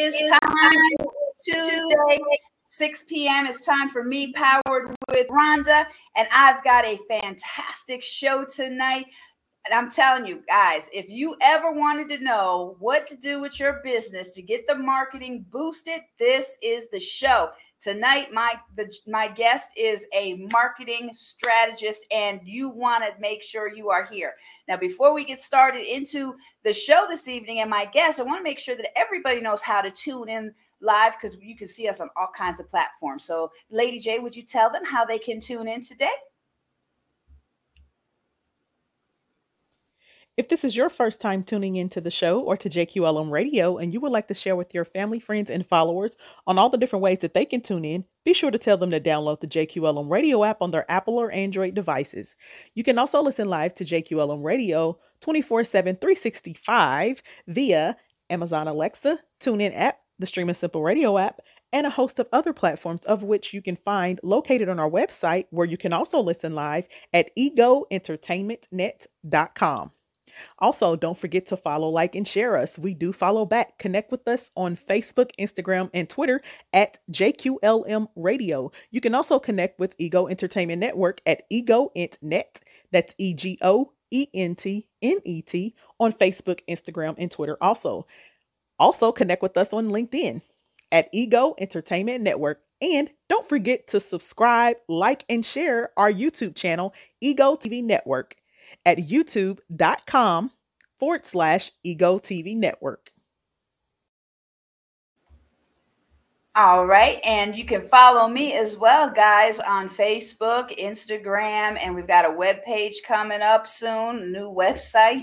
is time Tuesday. 6 p.m. It's time for me, powered with Rhonda, and I've got a fantastic show tonight. And I'm telling you guys, if you ever wanted to know what to do with your business to get the marketing boosted, this is the show. Tonight, my the my guest is a marketing strategist, and you want to make sure you are here. Now, before we get started into the show this evening and my guest, I want to make sure that everybody knows how to tune in live because you can see us on all kinds of platforms. So, Lady J, would you tell them how they can tune in today? If this is your first time tuning into the show or to JQLM Radio and you would like to share with your family, friends, and followers on all the different ways that they can tune in, be sure to tell them to download the JQLM Radio app on their Apple or Android devices. You can also listen live to JQLM Radio 24 7, 365 via Amazon Alexa, TuneIn app, the Streaming Simple Radio app, and a host of other platforms of which you can find located on our website where you can also listen live at egoentertainmentnet.com. Also, don't forget to follow, like, and share us. We do follow back. Connect with us on Facebook, Instagram, and Twitter at JQLM Radio. You can also connect with Ego Entertainment Network at EgoEntNet. That's E G O E N T N E T on Facebook, Instagram, and Twitter. Also, also connect with us on LinkedIn at Ego Entertainment Network. And don't forget to subscribe, like, and share our YouTube channel, Ego TV Network at youtube.com forward slash ego TV network. All right. And you can follow me as well, guys, on Facebook, Instagram, and we've got a web page coming up soon, new website.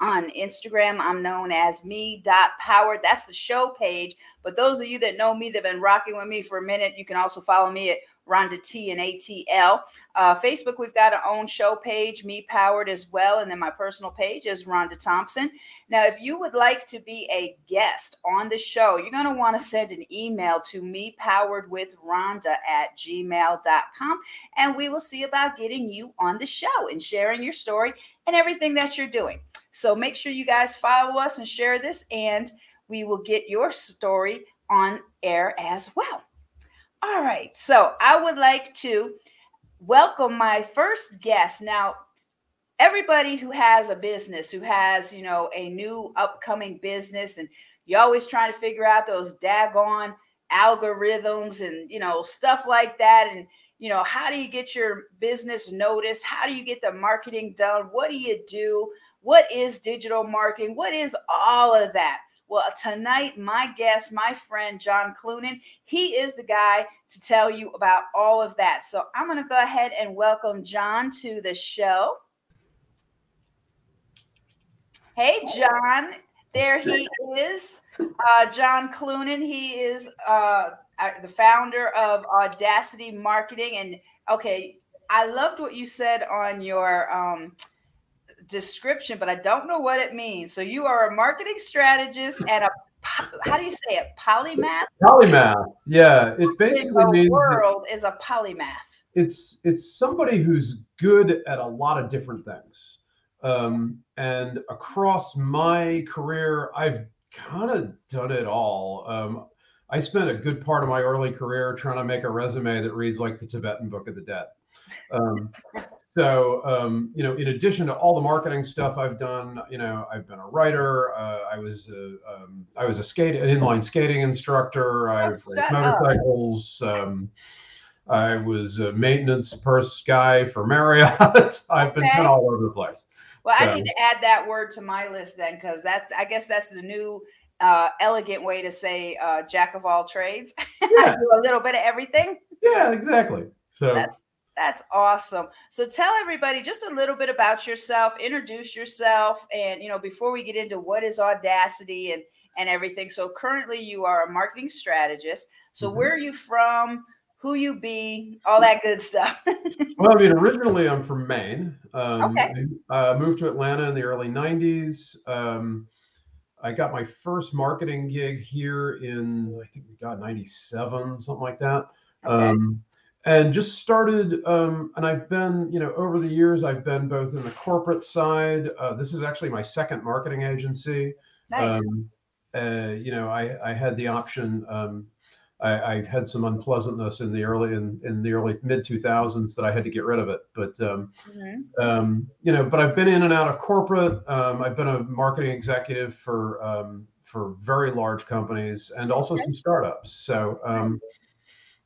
On Instagram, I'm known as Me Dot me.powered. That's the show page. But those of you that know me, that have been rocking with me for a minute, you can also follow me at Rhonda T and ATL. Uh, Facebook, we've got our own show page, Me Powered as well. And then my personal page is Rhonda Thompson. Now, if you would like to be a guest on the show, you're going to want to send an email to me powered with Rhonda at gmail.com. And we will see about getting you on the show and sharing your story and everything that you're doing. So make sure you guys follow us and share this, and we will get your story on air as well. All right. So I would like to welcome my first guest. Now, everybody who has a business, who has, you know, a new upcoming business, and you're always trying to figure out those daggone algorithms and, you know, stuff like that. And, you know, how do you get your business noticed? How do you get the marketing done? What do you do? What is digital marketing? What is all of that? Well, tonight, my guest, my friend John Cloonan, he is the guy to tell you about all of that. So I'm going to go ahead and welcome John to the show. Hey, John. There he is. Uh, John Cloonan. He is uh, the founder of Audacity Marketing. And okay, I loved what you said on your um, description, but I don't know what it means. So you are a marketing strategist and a how do you say it? Polymath. Polymath. Yeah, it basically the means world is a polymath. It's it's somebody who's good at a lot of different things. Um, and across my career, I've kind of done it all. Um, I spent a good part of my early career trying to make a resume that reads like the Tibetan Book of the Dead. Um, so um, you know in addition to all the marketing stuff i've done you know i've been a writer uh, i was a, um, i was a skate an inline skating instructor i've raced motorcycles um, i was a maintenance purse guy for marriott i've been okay. all over the place well so. i need to add that word to my list then because that's i guess that's the new uh, elegant way to say uh, jack of all trades yeah. do a little bit of everything yeah exactly so that's that's awesome. So tell everybody just a little bit about yourself, introduce yourself, and you know, before we get into what is Audacity and and everything. So currently you are a marketing strategist. So mm-hmm. where are you from? Who you be? All that good stuff. well, I mean, originally I'm from Maine. Um, okay. I uh, moved to Atlanta in the early '90s. Um, I got my first marketing gig here in I think we got '97, something like that. Okay. Um, and just started um, and i've been you know over the years i've been both in the corporate side uh, this is actually my second marketing agency nice. Um, uh, you know, I, I had the option. Um, I, I, had some unpleasantness in the early in, in the early mid 2000s that I had to get rid of it. But um, mm-hmm. um, you know, but I've been in and out of corporate. Um, I've been a marketing executive for um, for very large companies and also some startups. So um,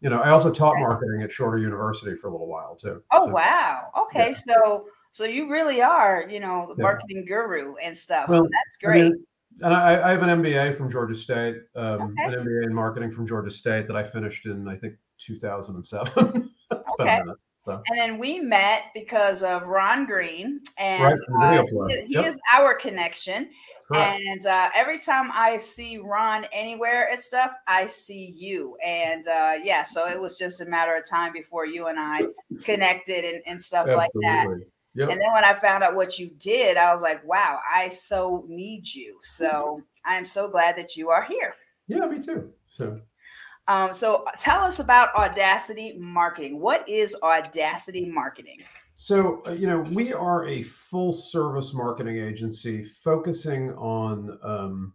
you know, I also taught marketing at Shorter University for a little while too. Oh so, wow! Okay, yeah. so so you really are, you know, the yeah. marketing guru and stuff. Well, so that's great. I mean, and I, I, have an MBA from Georgia State, um, okay. an MBA in marketing from Georgia State that I finished in I think 2007. okay. So. And then we met because of Ron Green, and right, uh, he, he yep. is our connection. Correct. And uh, every time I see Ron anywhere at stuff, I see you. And uh, yeah, so it was just a matter of time before you and I connected and, and stuff Absolutely. like that. Yep. And then when I found out what you did, I was like, wow, I so need you. So I am so glad that you are here. Yeah, me too. So um, so tell us about Audacity Marketing. What is Audacity Marketing? So, uh, you know, we are a full service marketing agency focusing on um,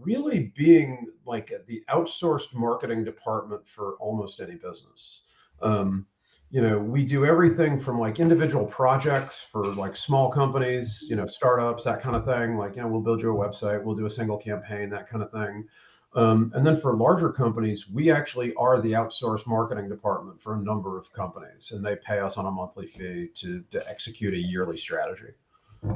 really being like the outsourced marketing department for almost any business. Um, you know we do everything from like individual projects for like small companies you know startups that kind of thing like you know we'll build you a website we'll do a single campaign that kind of thing and then for larger companies we actually are the outsourced marketing department for a number of companies and they pay us on a monthly fee to, to execute a yearly strategy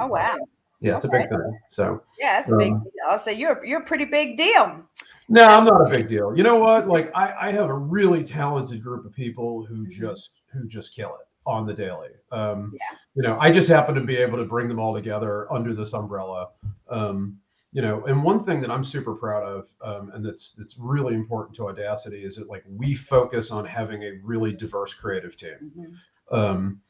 oh wow yeah it's okay. a big thing so yeah it's a big um, deal. i'll say you're you're a pretty big deal no i'm not a big deal you know what like i i have a really talented group of people who mm-hmm. just who just kill it on the daily. Um, yeah. You know, I just happen to be able to bring them all together under this umbrella. Um, you know, and one thing that I'm super proud of, um, and that's that's really important to Audacity, is that like we focus on having a really diverse creative team. Mm-hmm. Um,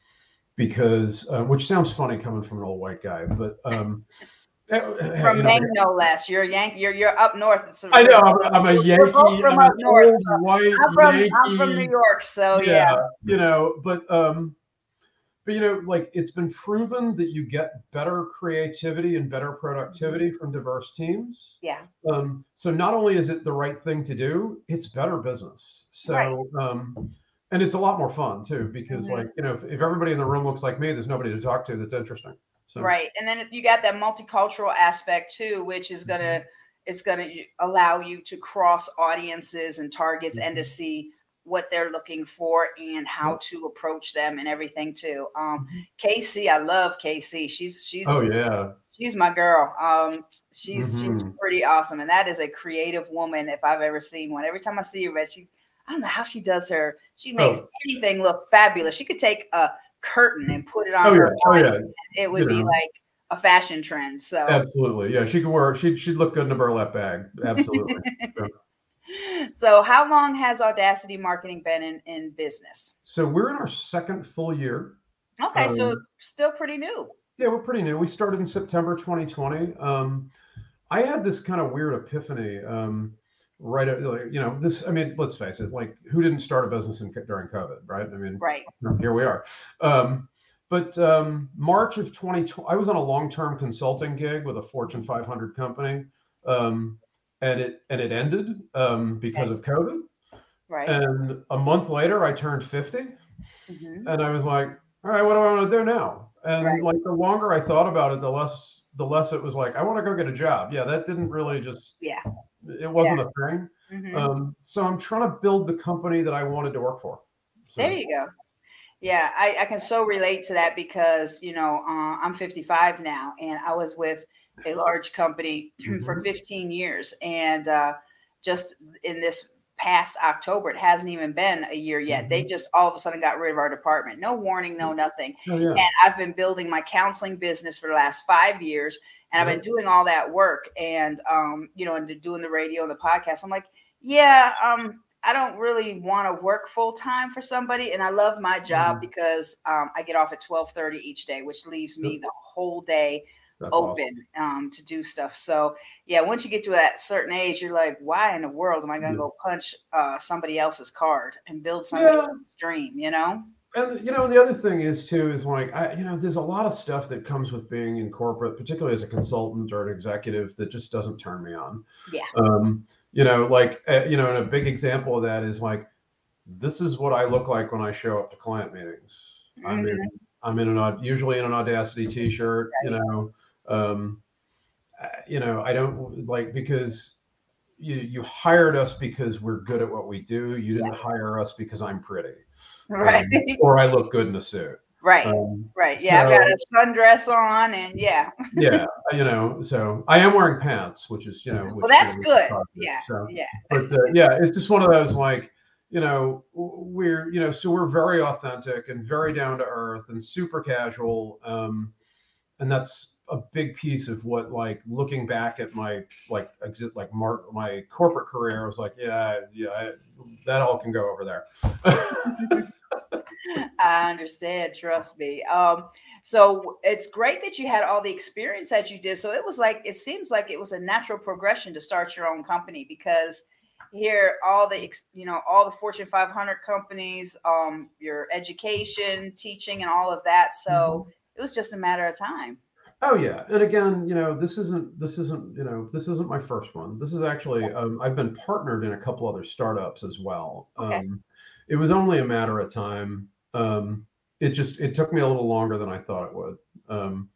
because, uh, which sounds funny coming from an old white guy, but um, Eh, eh, from you know, Maine, no less. You're a Yankee. You're you're up north. I know. I'm, I'm a Yankee. from I'm up north. So white I'm from Yankee. I'm from New York. So yeah, yeah, You know, but um, but you know, like it's been proven that you get better creativity and better productivity from diverse teams. Yeah. Um. So not only is it the right thing to do, it's better business. So right. um, and it's a lot more fun too because mm-hmm. like you know if, if everybody in the room looks like me, there's nobody to talk to that's interesting. So. Right. And then you got that multicultural aspect too, which is going to, mm-hmm. it's going to allow you to cross audiences and targets mm-hmm. and to mm-hmm. see what they're looking for and how to approach them and everything too. Um, mm-hmm. Casey, I love Casey. She's, she's, oh yeah. She's my girl. Um, she's, mm-hmm. she's pretty awesome. And that is a creative woman. If I've ever seen one, every time I see her, she, I don't know how she does her. She makes oh. anything look fabulous. She could take a, curtain and put it on oh, her yeah. body, oh, yeah. it would be like a fashion trend. So absolutely, yeah, she could wear. She'd she'd look good in a burlap bag. Absolutely. so, how long has Audacity Marketing been in in business? So we're in our second full year. Okay, um, so still pretty new. Yeah, we're pretty new. We started in September 2020. Um, I had this kind of weird epiphany. Um, right you know this i mean let's face it like who didn't start a business in, during covid right i mean right here we are um, but um, march of 2020 i was on a long-term consulting gig with a fortune 500 company um, and it and it ended um, because of covid right and a month later i turned 50 mm-hmm. and i was like all right what do i want to do now and right. like the longer i thought about it the less the less it was like i want to go get a job yeah that didn't really just yeah it wasn't yeah. a thing. Mm-hmm. Um, so I'm trying to build the company that I wanted to work for. So. There you go. Yeah, I, I, can so relate to that because you know uh, I'm 55 now, and I was with a large company mm-hmm. for 15 years, and uh, just in this past October, it hasn't even been a year yet. Mm-hmm. They just all of a sudden got rid of our department, no warning, no nothing. Oh, yeah. And I've been building my counseling business for the last five years, and I've been doing all that work and um, you know, and doing the radio and the podcast. I'm like, yeah, um, I don't really want to work full time for somebody, and I love my job mm-hmm. because um, I get off at 12:30 each day, which leaves me the whole day That's open awesome. um, to do stuff. So yeah, once you get to that certain age, you're like, why in the world am I going to yeah. go punch uh, somebody else's card and build somebody's yeah. dream? You know? and you know the other thing is too is like I, you know there's a lot of stuff that comes with being in corporate particularly as a consultant or an executive that just doesn't turn me on Yeah. um you know like uh, you know and a big example of that is like this is what i look like when i show up to client meetings i'm in i'm in an usually in an audacity t-shirt you know um uh, you know i don't like because you you hired us because we're good at what we do you didn't hire us because i'm pretty Right. um, or I look good in a suit. right. Um, Right. Yeah. I've got a sundress on and yeah. yeah, you know, so I am wearing pants, which is, you know, Well, that's good. Yeah. So, Yeah. but uh, yeah, it's just one of those like, you know, we're, you know, so we're very authentic and very down to earth and super casual. Um, and that's a big piece of what, like, looking back at my, like, exit, like, mar- my corporate career, I was like, yeah, yeah, I, that all can go over there. I understand. Trust me. Um, so it's great that you had all the experience that you did. So it was like it seems like it was a natural progression to start your own company because here all the you know all the Fortune 500 companies, um, your education, teaching, and all of that. So it was just a matter of time. Oh yeah, and again, you know, this isn't this isn't you know this isn't my first one. This is actually um, I've been partnered in a couple other startups as well. Okay. Um, it was only a matter of time. Um, it just it took me a little longer than I thought it would. Um,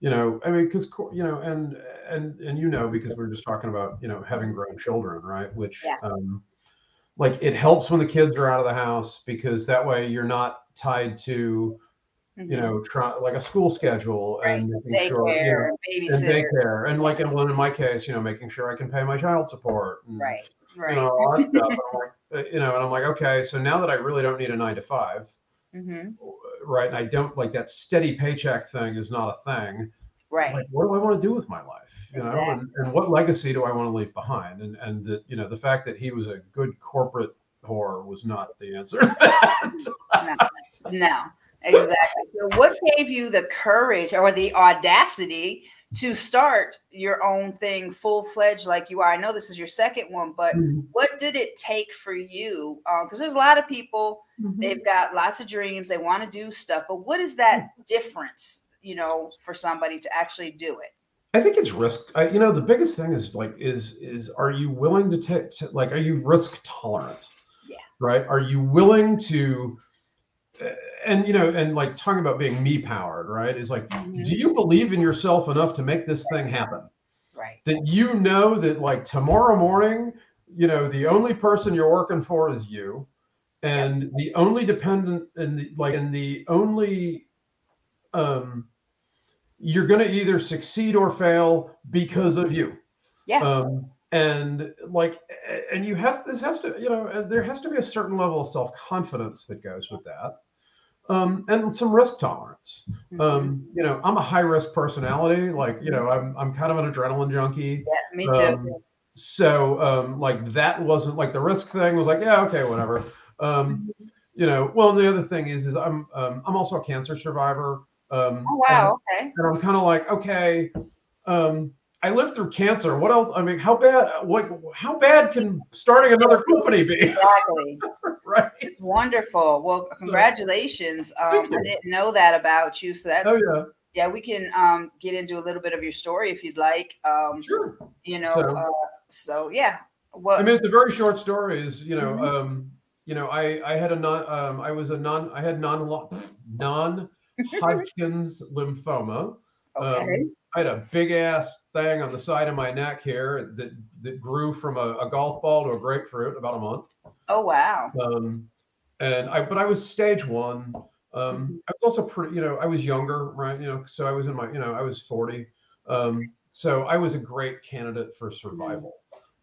you know, I mean, because you know, and and and you know, because we were just talking about you know having grown children, right? Which Yeah. um, like it helps when the kids are out of the house because that way you're not tied to you Mhm. know try like a school schedule Right. and making sure you know, daycare, and daycare and like and well, in my case you know making sure i can pay my child support and, Right. you Right. know all that stuff I'm like, uh, you know and i'm like okay so now that i really don't need a nine to five hmm right and i don't like that steady paycheck thing is not a thing Right. like what do i want to do with my life you know and, and what legacy do i want to leave behind and and the, you know the fact that he was a good corporate whore was not the answer no, no, exactly. So, what gave you the courage or the audacity to start your own thing full fledged like you are? I know this is your second one, but mm-hmm. what did it take for you? Uh, because there's a lot of people, mm-hmm. they've got lots of dreams, they want to do stuff, but what is that mm. difference, you know, for somebody to actually do it? I think it's risk. I, you know, the biggest thing is like, is is are you willing to take, to, like, are you risk tolerant? Yeah. Right. Are you willing to, uh, and you know, and like talking about being me powered, right? Is like, Mhm. do you believe in yourself enough to make this thing happen? Right. That you know that like tomorrow morning, you know, the only person you're working for is you, and the only dependent and the like, and the only, um, you're going to either succeed or fail because of you. Yeah. Um, and like, and you have this has to, you know, there has to be a certain level of self confidence that goes with that, um, and some risk tolerance. Mhm. Um, you know, I'm a high risk personality. Like, you know, I'm I'm kind of an adrenaline junkie. yeah, me too. Um, so um, like that wasn't like the risk thing was like yeah okay whatever. Um, you know, well the other thing is is I'm um, I'm also a cancer survivor. Um, oh, wow. Okay. and I'm kind of like, okay, um, I lived through cancer. What else? I mean, how bad? What? How bad can starting another company be? Exactly. right? It's wonderful. Well, congratulations. Um, I didn't know that about you. So that's Oh yeah, yeah, we can um, get into a little bit of your story if you'd like. Um, sure. you know, So- uh, so yeah. Well, I mean, it's a very short story. Is you know, Mhm. um, you know, I I had a non, um, I was a non, I had non non Hodgkin's lymphoma. Okay. Um, I had a big ass thing on the side of my neck here that that grew from a, a golf ball to a grapefruit in about a month. oh wow. um, and I, but I was stage one. Um, I was also pretty, you know, I was younger, right? You know, so I was in my, you know, I was 40. Um, so I was a great candidate for survival.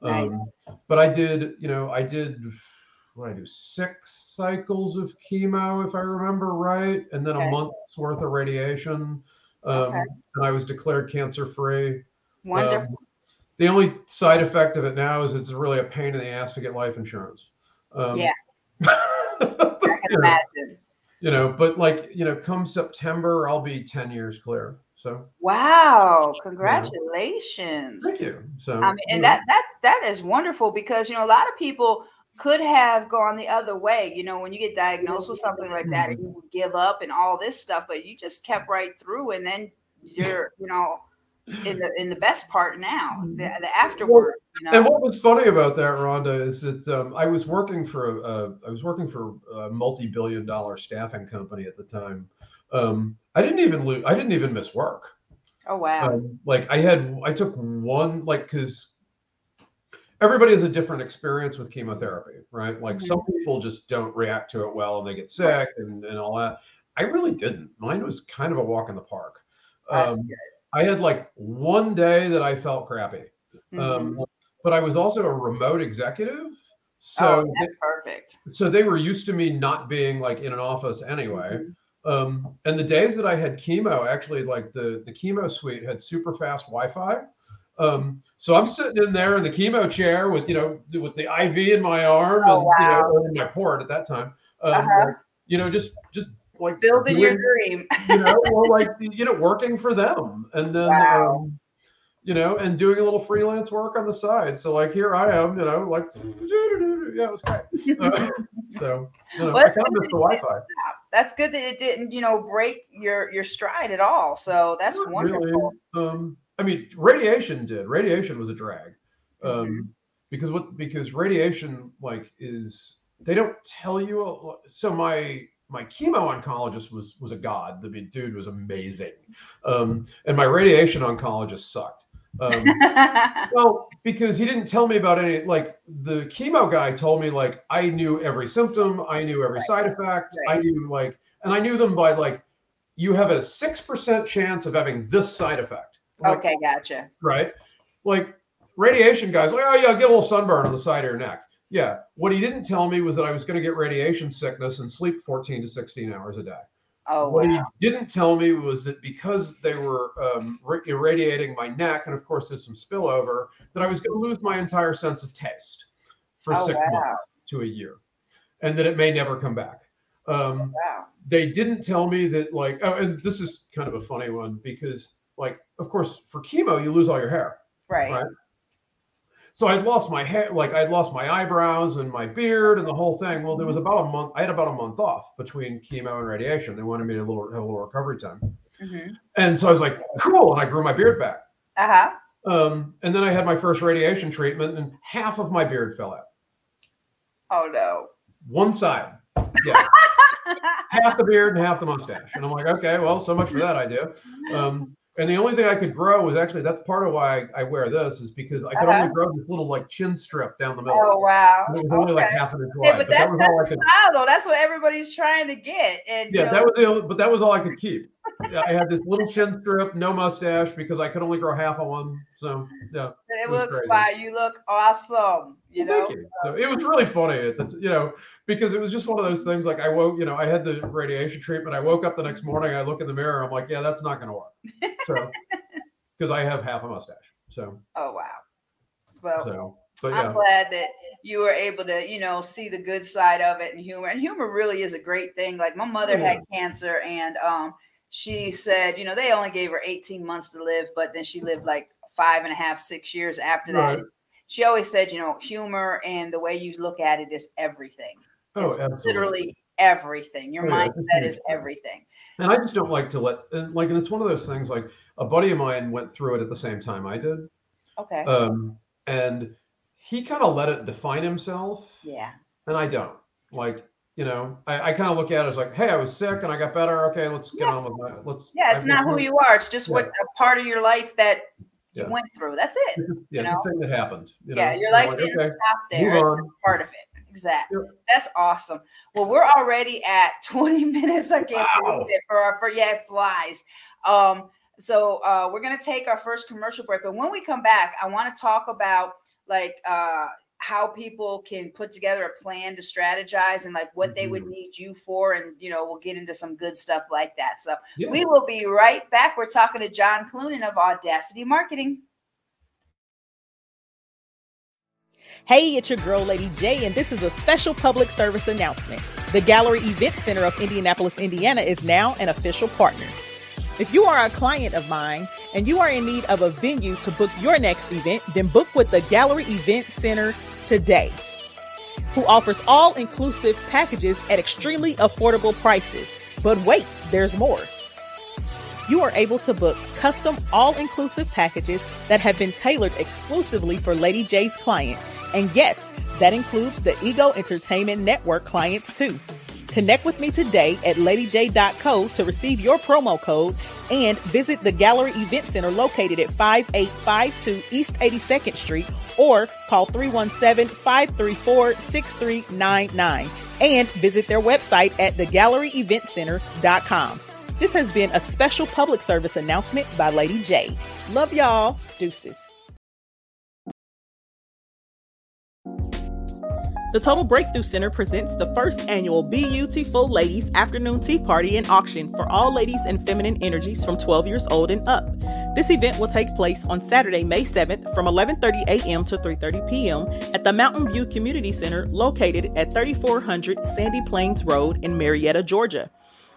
Nice. Um, but I did, you know, I did, what I do, six cycles of chemo, if I remember right, and then Okay. a month's worth of radiation. Um, Okay. And I was declared cancer free. Wonderful. the only side effect of it now is it's really a pain in the ass to get life insurance. Um, Yeah. I can you, know, imagine. you know, but like you know, come September, I'll be ten years clear. So Wow. Congratulations. thank you. So I mean, you and know, that that that is wonderful because you know a lot of people could have gone the other way. You know, when you get diagnosed with something like that, and you give up and all this stuff, but you just kept right through, and then you're, you know, in the in the best part now, the, the afterward. You know? And what was funny about that, Rhonda, is that um, I was working for a, I was working for a multi-billion-dollar staffing company at the time. Um, I didn't even lose. I didn't even miss work. Oh wow! Um, like I had, I took one like because everybody has a different experience with chemotherapy, right? Like mm-hmm. some people just don't react to it well and they get sick and, and all that. I really didn't. Mine was kind of a walk in the park. Um, I had like one day that I felt crappy. Um, mm-hmm. Um, but I was also a remote executive. So oh, that's perfect. So they were used to me not being like in an office anyway. Mm-hmm. Um, and the days that I had chemo, actually, like the the chemo suite had super fast Wi-Fi. Um, so I'm sitting in there in the chemo chair with you know with the IV in my arm oh, and wow. you know in my port at that time. Um, uh-huh. like, you know, just just like building doing, your dream. you know, or like you know, working for them, and then wow. um, you know, and doing a little freelance work on the side. So like here I am, you know, like yeah, it was great. Uh, so you know, well, I kind of missed the Wi-Fi. That's good that it didn't, you know, break your your stride at all. So that's Not wonderful. Really. Um, I mean, radiation did. Radiation was a drag. Um, mm-hmm. because what because radiation like is they don't tell you a, so my my chemo oncologist was was a god the dude was amazing um, and my radiation oncologist sucked um, well because he didn't tell me about any like the chemo guy told me like i knew every symptom i knew every right. side effect right. i knew like and i knew them by like you have a 6% chance of having this side effect like, okay, gotcha. Right. Like radiation guys, like, oh yeah, get a little sunburn on the side of your neck. Yeah. What he didn't tell me was that I was going to get radiation sickness and sleep 14 to 16 hours a day. Oh, what wow. he didn't tell me was that because they were um, irradiating my neck, and of course there's some spillover, that I was going to lose my entire sense of taste for oh, six wow. months to a year, and that it may never come back. Um, wow. They didn't tell me that, like, oh, and this is kind of a funny one because like of course for chemo you lose all your hair right, right? so i'd lost my hair like i'd lost my eyebrows and my beard and the whole thing. Well there was about a month i had about a month off between chemo and radiation. They wanted me to have a little, have a little recovery time. Mm-hmm. and so i was like cool and i grew my beard back. Uh-huh. Um, and then i had my first radiation treatment and half of my beard fell out. Oh no. One side. Yeah. Half the beard and half the mustache. And i'm like okay well so much for that idea. Um, and the only thing I could grow was actually that's part of why I, I wear this is because I could uh-huh. only grow this little like chin strip down the middle. Oh wow! It was okay. only like half an inch wide. Yeah, but, but that's that that's could, style though. That's what everybody's trying to get. And yeah, know, that was the only, but that was all I could keep. I had this little chin strip, no mustache because I could only grow half of one. So yeah, it, it looks fine. You look awesome. You well, know, you. So it was really funny. It's you know because it was just one of those things. Like I woke, you know, I had the radiation treatment. I woke up the next morning. I look in the mirror. I'm like, yeah, that's not going to work. So because I have half a mustache. So. Oh wow. Well, so, but, I'm glad that you were able to, you know, see the good side of it and humor. And humor really is a great thing. Like my mother yeah. had cancer, and um, she said, you know, they only gave her 18 months to live, but then she lived like five and a half, six years after that. Right. She always said, you know, humor and the way you look at it is everything. Oh, it's absolutely. literally everything. Your oh, mindset is everything. And I just don't like to let and like, and it's one of those things. Like a buddy of mine went through it at the same time I did. Okay. Um, and he kind of let it define himself. Yeah. And I don't like. You know, I, I kind of look at it as like, hey, I was sick and I got better. Okay, let's get yeah. on with my let's. Yeah, it's not who you are. It's just yeah. what a part of your life that yeah. went through. That's it. Yeah, you know? it's a thing that happened. You yeah, know? your life didn't okay, stop there. It's part of it. Exactly. Yep. That's awesome. Well, we're already at 20 minutes. I can't wow. believe it for our for yeah, it flies. Um, so uh, we're gonna take our first commercial break. But when we come back, I want to talk about like uh how people can put together a plan to strategize and like what mm-hmm. they would mm-hmm. need you for and you know we'll get into some good stuff like that so yeah. we will be right back we're talking to john cloonan of audacity marketing Hey, it's your girl, Lady J, and this is a special public service announcement. The Gallery Event Center of Indianapolis, Indiana is now an official partner. If you are a client of mine and you are in need of a venue to book your next event, then book with the Gallery Event Center today. who offers all inclusive packages at extremely affordable prices. But wait, there's more. You are able to book custom all inclusive packages that have been tailored exclusively for Lady J's clients. And yes, that includes the Ego Entertainment Network clients too. Connect with me today at ladyj.co to receive your promo code and visit the Gallery Event Center located at 5852 East 82nd Street or call 317-534-6399 and visit their website at thegalleryeventcenter.com. This has been a special public service announcement by Lady J. Love y'all. Deuces. The Total Breakthrough Center presents the first annual Beautiful Ladies Afternoon Tea Party and Auction for all ladies and feminine energies from 12 years old and up. This event will take place on Saturday, May 7th from 11:30 a.m. to 3:30 p.m. at the Mountain View Community Center located at 3400 Sandy Plains Road in Marietta, Georgia.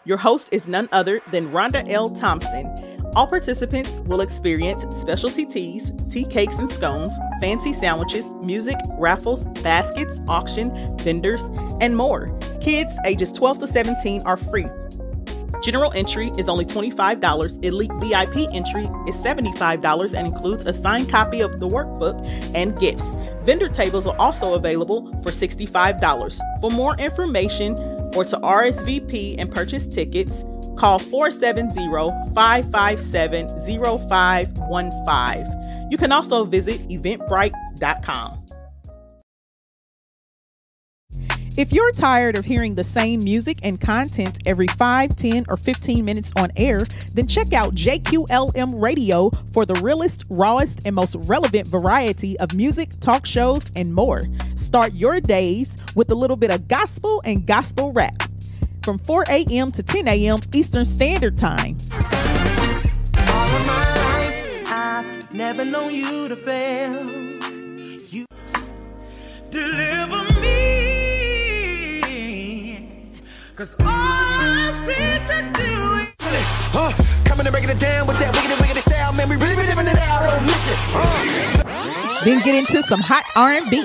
Your host is none other than Rhonda L. Thompson. All participants will experience specialty teas, tea cakes and scones, fancy sandwiches, music, raffles, baskets, auction, vendors, and more. Kids ages 12 to 17 are free. General entry is only $25. Elite VIP entry is $75 and includes a signed copy of the workbook and gifts. Vendor tables are also available for $65. For more information or to RSVP and purchase tickets, Call 470 557 0515. You can also visit eventbrite.com. If you're tired of hearing the same music and content every 5, 10, or 15 minutes on air, then check out JQLM Radio for the realest, rawest, and most relevant variety of music, talk shows, and more. Start your days with a little bit of gospel and gospel rap from 4 a.m. to 10 a.m. Eastern Standard Time. All of my life, I've never known you to fail. You deliver me. Cause all I see to do is. Huh, coming and breaking it down with that wicked wicked style, man. We really be living it out, don't miss it. Huh. Then get into some hot R&B.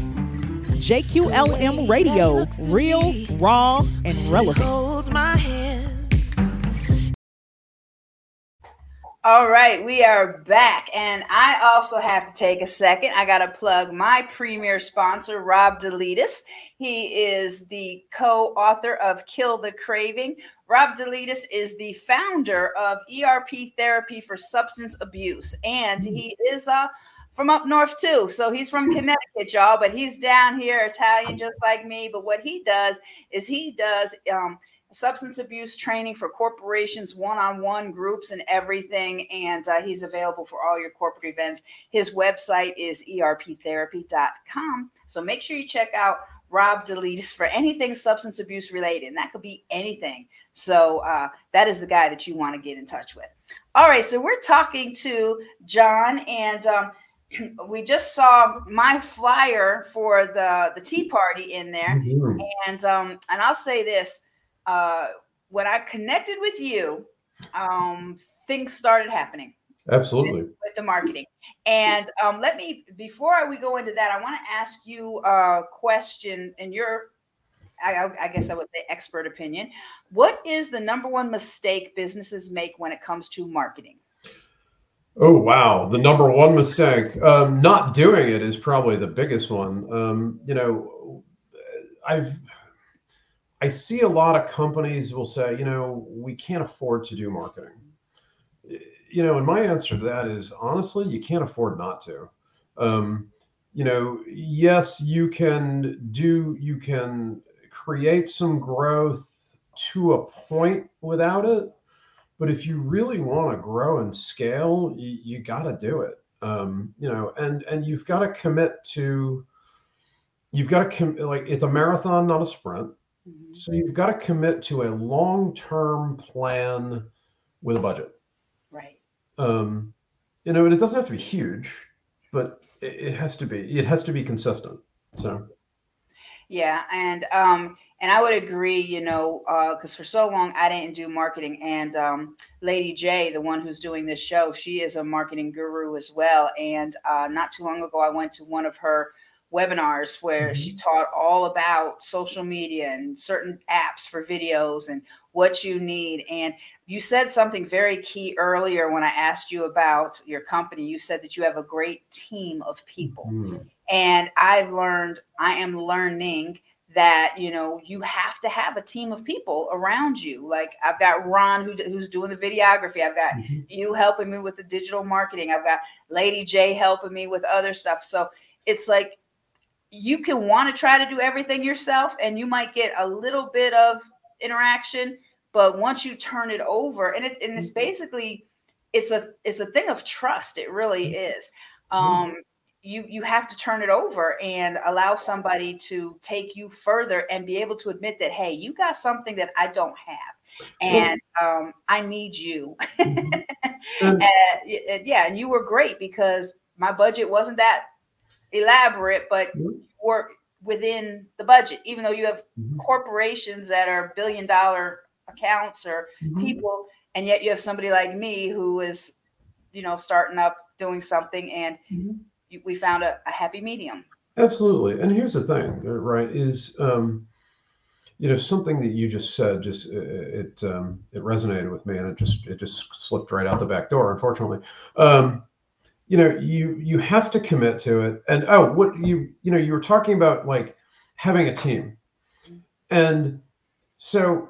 JQLM Radio, real, raw, and relevant. All right, we are back. And I also have to take a second. I got to plug my premier sponsor, Rob Delitis. He is the co author of Kill the Craving. Rob Delitis is the founder of ERP Therapy for Substance Abuse, and he is a from up north too. So he's from Connecticut, y'all, but he's down here Italian just like me. But what he does is he does um, substance abuse training for corporations, one-on-one groups, and everything. And uh, he's available for all your corporate events. His website is erptherapy.com. So make sure you check out Rob Delitis for anything substance abuse related. And that could be anything. So uh, that is the guy that you want to get in touch with. All right, so we're talking to John, and um, we just saw my flyer for the the tea party in there, mm-hmm. and um, and I'll say this: uh, when I connected with you, um, things started happening. Absolutely. With, with the marketing, and um, let me before we go into that, I want to ask you a question in your. I, I guess I would say expert opinion. What is the number one mistake businesses make when it comes to marketing? Oh wow, the number one mistake. Um, not doing it is probably the biggest one. Um, you know, I've I see a lot of companies will say, you know, we can't afford to do marketing. You know, and my answer to that is honestly, you can't afford not to. Um, you know, yes, you can do, you can create some growth to a point without it but if you really want to grow and scale, you, you got to do it. Um, you know, and and you've got to commit to. You've got to com- like it's a marathon, not a sprint. Mhm. So you've got to commit to a long-term plan with a budget. Right. Um, you know, and it doesn't have to be huge, but it, it has to be. It has to be consistent. So Yeah, and um, and I would agree. You know, because for so long I didn't do marketing, and um, Lady J, the one who's doing this show, she is a marketing guru as well. And uh, not too long ago, I went to one of her webinars where she taught all about social media and certain apps for videos and what you need. And you said something very key earlier when I asked you about your company. You said that you have a great team of people mm, and i've learned i am learning that you know you have to have a team of people around you. Like i've got ron who, who's doing the videography. I've got mhm, you helping me with the digital marketing. I've got lady j helping me with other stuff. So it's like you can want to try to do everything yourself and you might get a little bit of interaction but once you turn it over and it's and it's basically it's a it's a thing of trust. It really is. Um you you have to turn it over and allow somebody to take you further and be able to admit that hey you got something that i don't have and um, i need you mhm. and, And- yeah and you were great because my budget wasn't that elaborate but Mhm. you were within the budget even though you have Mhm. corporations that are billion dollar accounts or people and yet you have somebody like me who is you know starting up doing something and Mhm. We found a, a happy medium Absolutely. And here's the thing, uh, right? Is um, you know something that you just said just uh, it um, it resonated with me, and it just it just slipped right out the back door. Unfortunately, um, you know you you have to commit to it. And oh, what you you know you were talking about like having a team, and so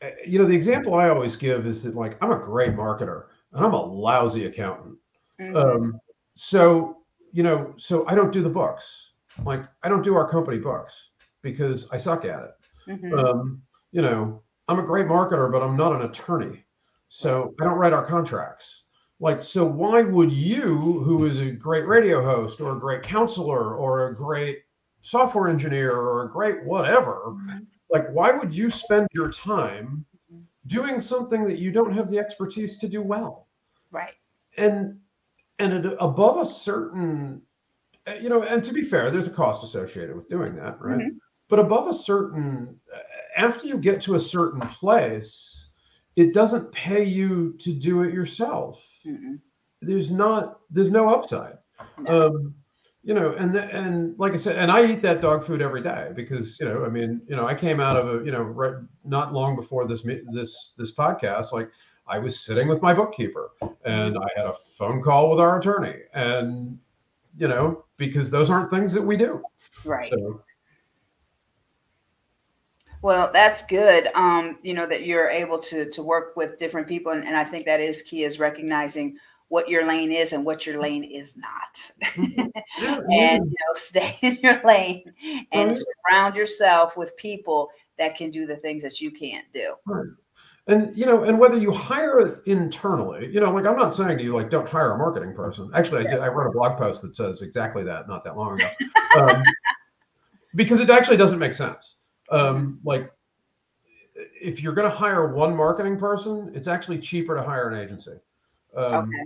uh, you know the example I always give is that like I'm a great marketer and I'm a lousy accountant. Mhm. Um, so you know, so I don't do the books. Like I don't do our company books because I suck at it. Mhm. Um, you know, I'm a great marketer, but I'm not an attorney. So I don't write our contracts. Like, so why would you, who is a great radio host or a great counselor or a great software engineer or a great whatever, Mhm. like, why would you spend your time doing something that you don't have the expertise to do well? right and and above a certain uh, you know and to be fair there's a cost associated with doing that right Mhm. but above a certain uh, after you get to a certain place it doesn't pay you to do it yourself Mhm. there's not there's no upside No. um you know and the, and like i said and i eat that dog food every day because you know i mean you know i came out of a you know right not long before this this this podcast like i was sitting with my bookkeeper and i had a phone call with our attorney and you know because those aren't things that we do. Right. So well that's good um you know that you're able to to work with different people and, and i think that is key is recognizing what your lane is and what your lane is not. And you know stay in your lane and Right. surround yourself with people that can do the things that you can't do. Right. And you know, and whether you hire it internally, you know, like I'm not saying to you like don't hire a marketing person. Actually, I did. I wrote a blog post that says exactly that not that long ago, um, because it actually doesn't make sense. Um, like, if you're going to hire one marketing person, it's actually cheaper to hire an agency. Um, okay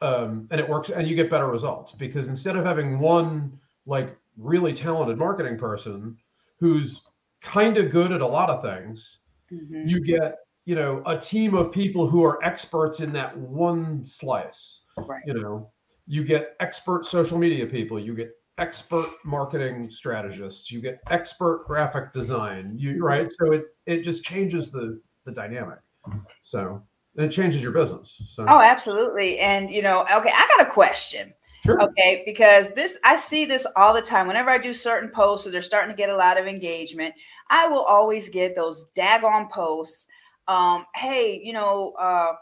um, and it works and you get better results because instead of having one like really talented marketing person who's kind of good at a lot of things Mhm. you get you know a team of people who are experts in that one slice. Right. You know you get expert social media people you get expert marketing strategists you get expert graphic design you mm-hmm. right? So it it just changes the the dynamic. Mm-hmm. So it changes your business so. Oh absolutely. And you know okay i got a question. Sure. Okay, because this I see this all the time. Whenever I do certain posts or they're starting to get a lot of engagement, I will always get those daggone posts. Um, hey, you know, uh,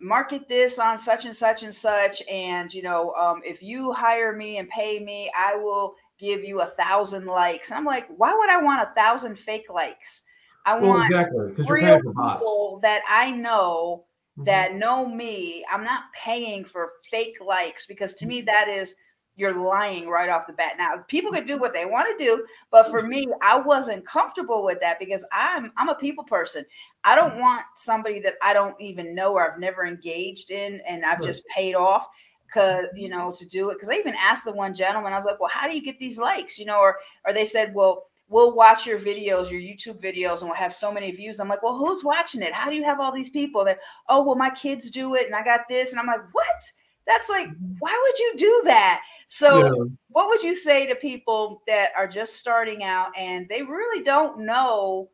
market this on such and such and such, and you know, um, if you hire me and pay me, I will give you a thousand likes. And I'm like, why would I want a thousand fake likes? I Well, want exactly, real paying for bots. people that I know Mhm. that know me. I'm not paying for fake likes because to me that is you're lying right off the bat. Now people can do what they want to do, but for mm-hmm. me, I wasn't comfortable with that because I'm I'm a people person. I don't mm-hmm. want somebody that I don't even know or I've never engaged in and I've just paid off because you mm-hmm. know to do it. Because I even asked the one gentleman, I was like, well, how do you get these likes? You know, or or they said, well, we'll watch your videos, your YouTube videos, and we'll have so many views. I'm like, well, who's watching it? How do you have all these people that, oh, well, my kids do it and I got this. And I'm like, what? That's like, why would you do that? So, Yeah. what would you say to people that are just starting out and they really don't know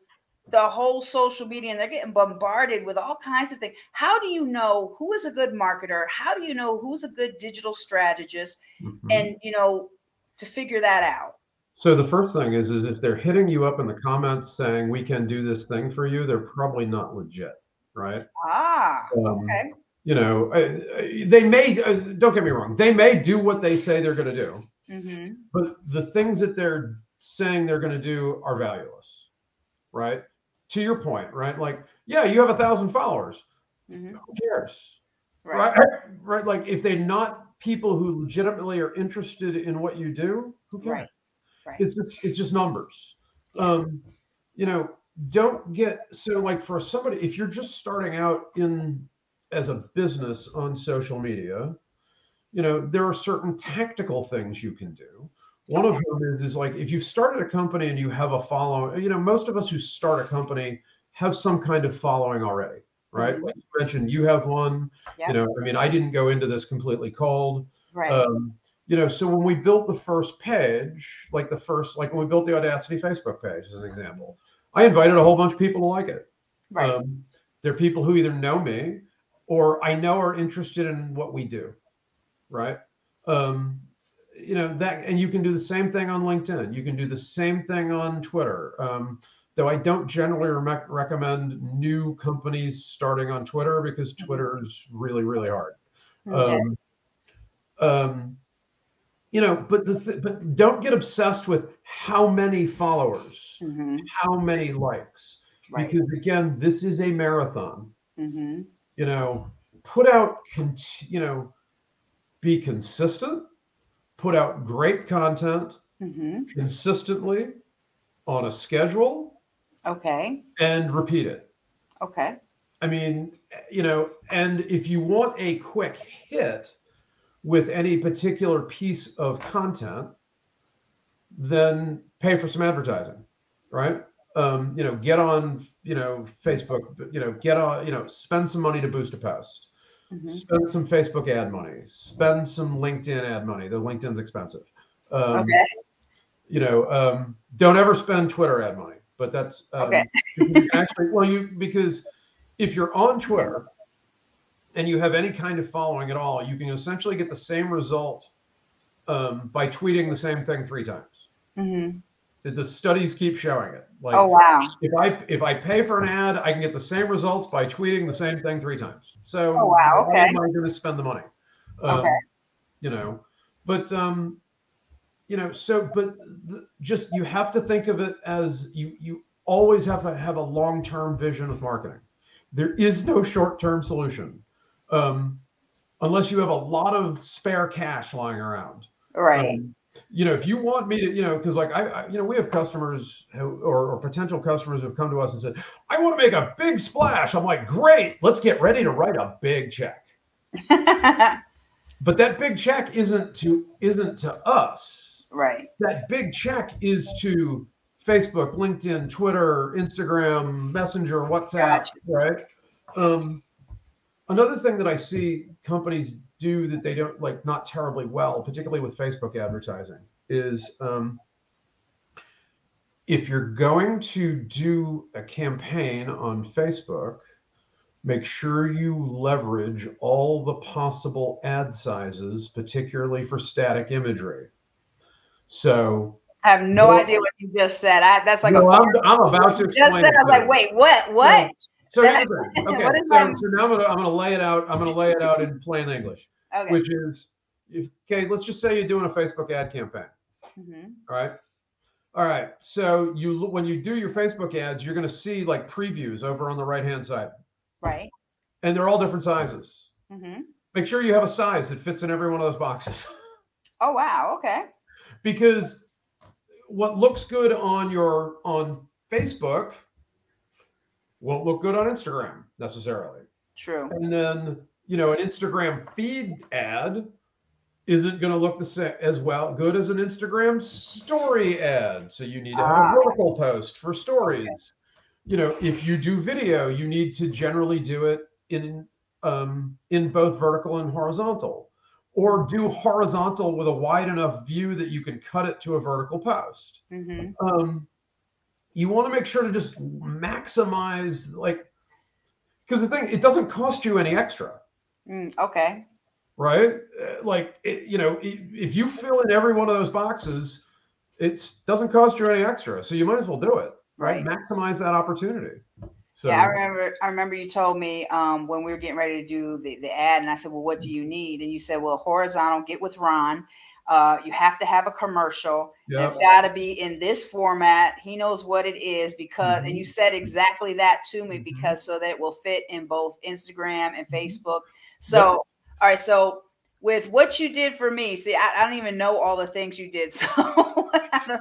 the whole social media and they're getting bombarded with all kinds of things? How do you know who is a good marketer? How do you know who's a good digital strategist? Mhm. And, you know, to figure that out. So the first thing is, is if they're hitting you up in the comments saying we can do this thing for you, they're probably not legit, right? Ah, Um, okay. You know, they may. Uh, don't get me wrong. They may do what they say they're going to do, Mm-hmm. but the things that they're saying they're going to do are valueless, right? To your point, right? Like, yeah, you have a thousand followers. Mm-hmm. Who cares, Right. right? Right? Like, if they're not people who legitimately are interested in what you do, who cares? Right. Right. it's just it's just numbers Yeah. um you know don't get so like for somebody if you're just starting out in as a business on social media you know there are certain tactical things you can do one of them is, is like if you've started a company and you have a following you know most of us who start a company have some kind of following already right Mhm. like you mentioned you have one Yeah. you know i mean i didn't go into this completely cold Right. um, you know, so when we built the first page, like the first, like when we built the Audacity Facebook page, as an example, I invited a whole bunch of people to like it. right. Um, they're people who either know me or I know are interested in what we do, right? Um, you know that, and you can do the same thing on LinkedIn. You can do the same thing on Twitter. Um, though I don't generally rec- recommend new companies starting on Twitter because Twitter is really, really hard. okay. Um, um, you know, but the th- but don't get obsessed with how many followers, Mhm. how many likes, Right. because again, this is a marathon. Mm-hmm. You know, put out, you know, be consistent, put out great content Mm-hmm. consistently on a schedule, Okay. and repeat it. Okay. I mean, you know, and if you want a quick hit with any particular piece of content, then pay for some advertising, right? Um, you know, get on, you know, Facebook, you know, get on, you know, spend some money to boost a post, Mhm. spend some Facebook ad money, spend some LinkedIn ad money. The LinkedIn's expensive. Um, Okay. You know, um, don't ever spend Twitter ad money, but that's um, Okay. actually well you because if you're on Twitter and you have any kind of following at all, you can essentially get the same result um, by tweeting the same thing three times. Mm-hmm. The- studies keep showing it. Like Oh wow. if I if I pay for an ad, I can get the same results by tweeting the same thing three times. So Oh, wow, why okay. am I going to spend the money? Um, Okay. You know, but um, you know, so but the, just you have to think of it as you you always have to have a long term vision with marketing. There is no short term solution, um, unless you have a lot of spare cash lying around. Right. Um, you know, if you want me to, you know, because like I, I, you know, we have customers who, or, or potential customers who have come to us and said, "I want to make a big splash." I'm like, "Great, let's get ready to write a big check." But that big check isn't to isn't to us. right. That big check is to Facebook, LinkedIn, Twitter, Instagram, Messenger, WhatsApp, Gotcha. right? Um, another thing that I see companies do that they don't like not terribly well, particularly with Facebook advertising, is um, if you're going to do a campaign on Facebook, make sure you leverage all the possible ad sizes, particularly for static imagery. So, I have no idea what you just said. I, that's like no, a I'm, I'm about to just said. I was like, wait, what? What? So here's the thing. Okay, so, so now I'm gonna I'm gonna lay it out. I'm gonna lay it out in plain English, Okay. which is if okay. Let's just say you're doing a Facebook ad campaign. Mhm. All right. All right. So you when you do your Facebook ads, you're going to see like previews over on the right hand side, Right. and they're all different sizes. Mm-hmm. Make sure you have a size that fits in every one of those boxes, Oh wow. Okay. because what looks good on your on Facebook won't look good on Instagram necessarily. True. And then you know an Instagram feed ad isn't going to look the same as well good as an Instagram story ad. So you need to have Ah. a vertical post for stories. You know, if you do video, you need to generally do it in um, in both vertical and horizontal, or do horizontal with a wide enough view that you can cut it to a vertical post hmm um, you want to make sure to just maximize like because the thing it doesn't cost you any extra Mm, okay. right Uh, like it, you know if you fill in every one of those boxes it doesn't cost you any extra so you might as well do it right, Right. maximize that opportunity so yeah, I remember. I remember you told me um, when we were getting ready to do the, the ad, and I said, "Well, what do you need?" And you said, "Well, horizontal. Get with Ron. Uh, you have to have a commercial. yeah It's got to be in this format. He knows what it is because, and you said exactly that to me Mhm. because so that it will fit in both Instagram and Mhm. Facebook. So, all right. So, with what you did for me, see, I, I don't even know all the things you did. So, I,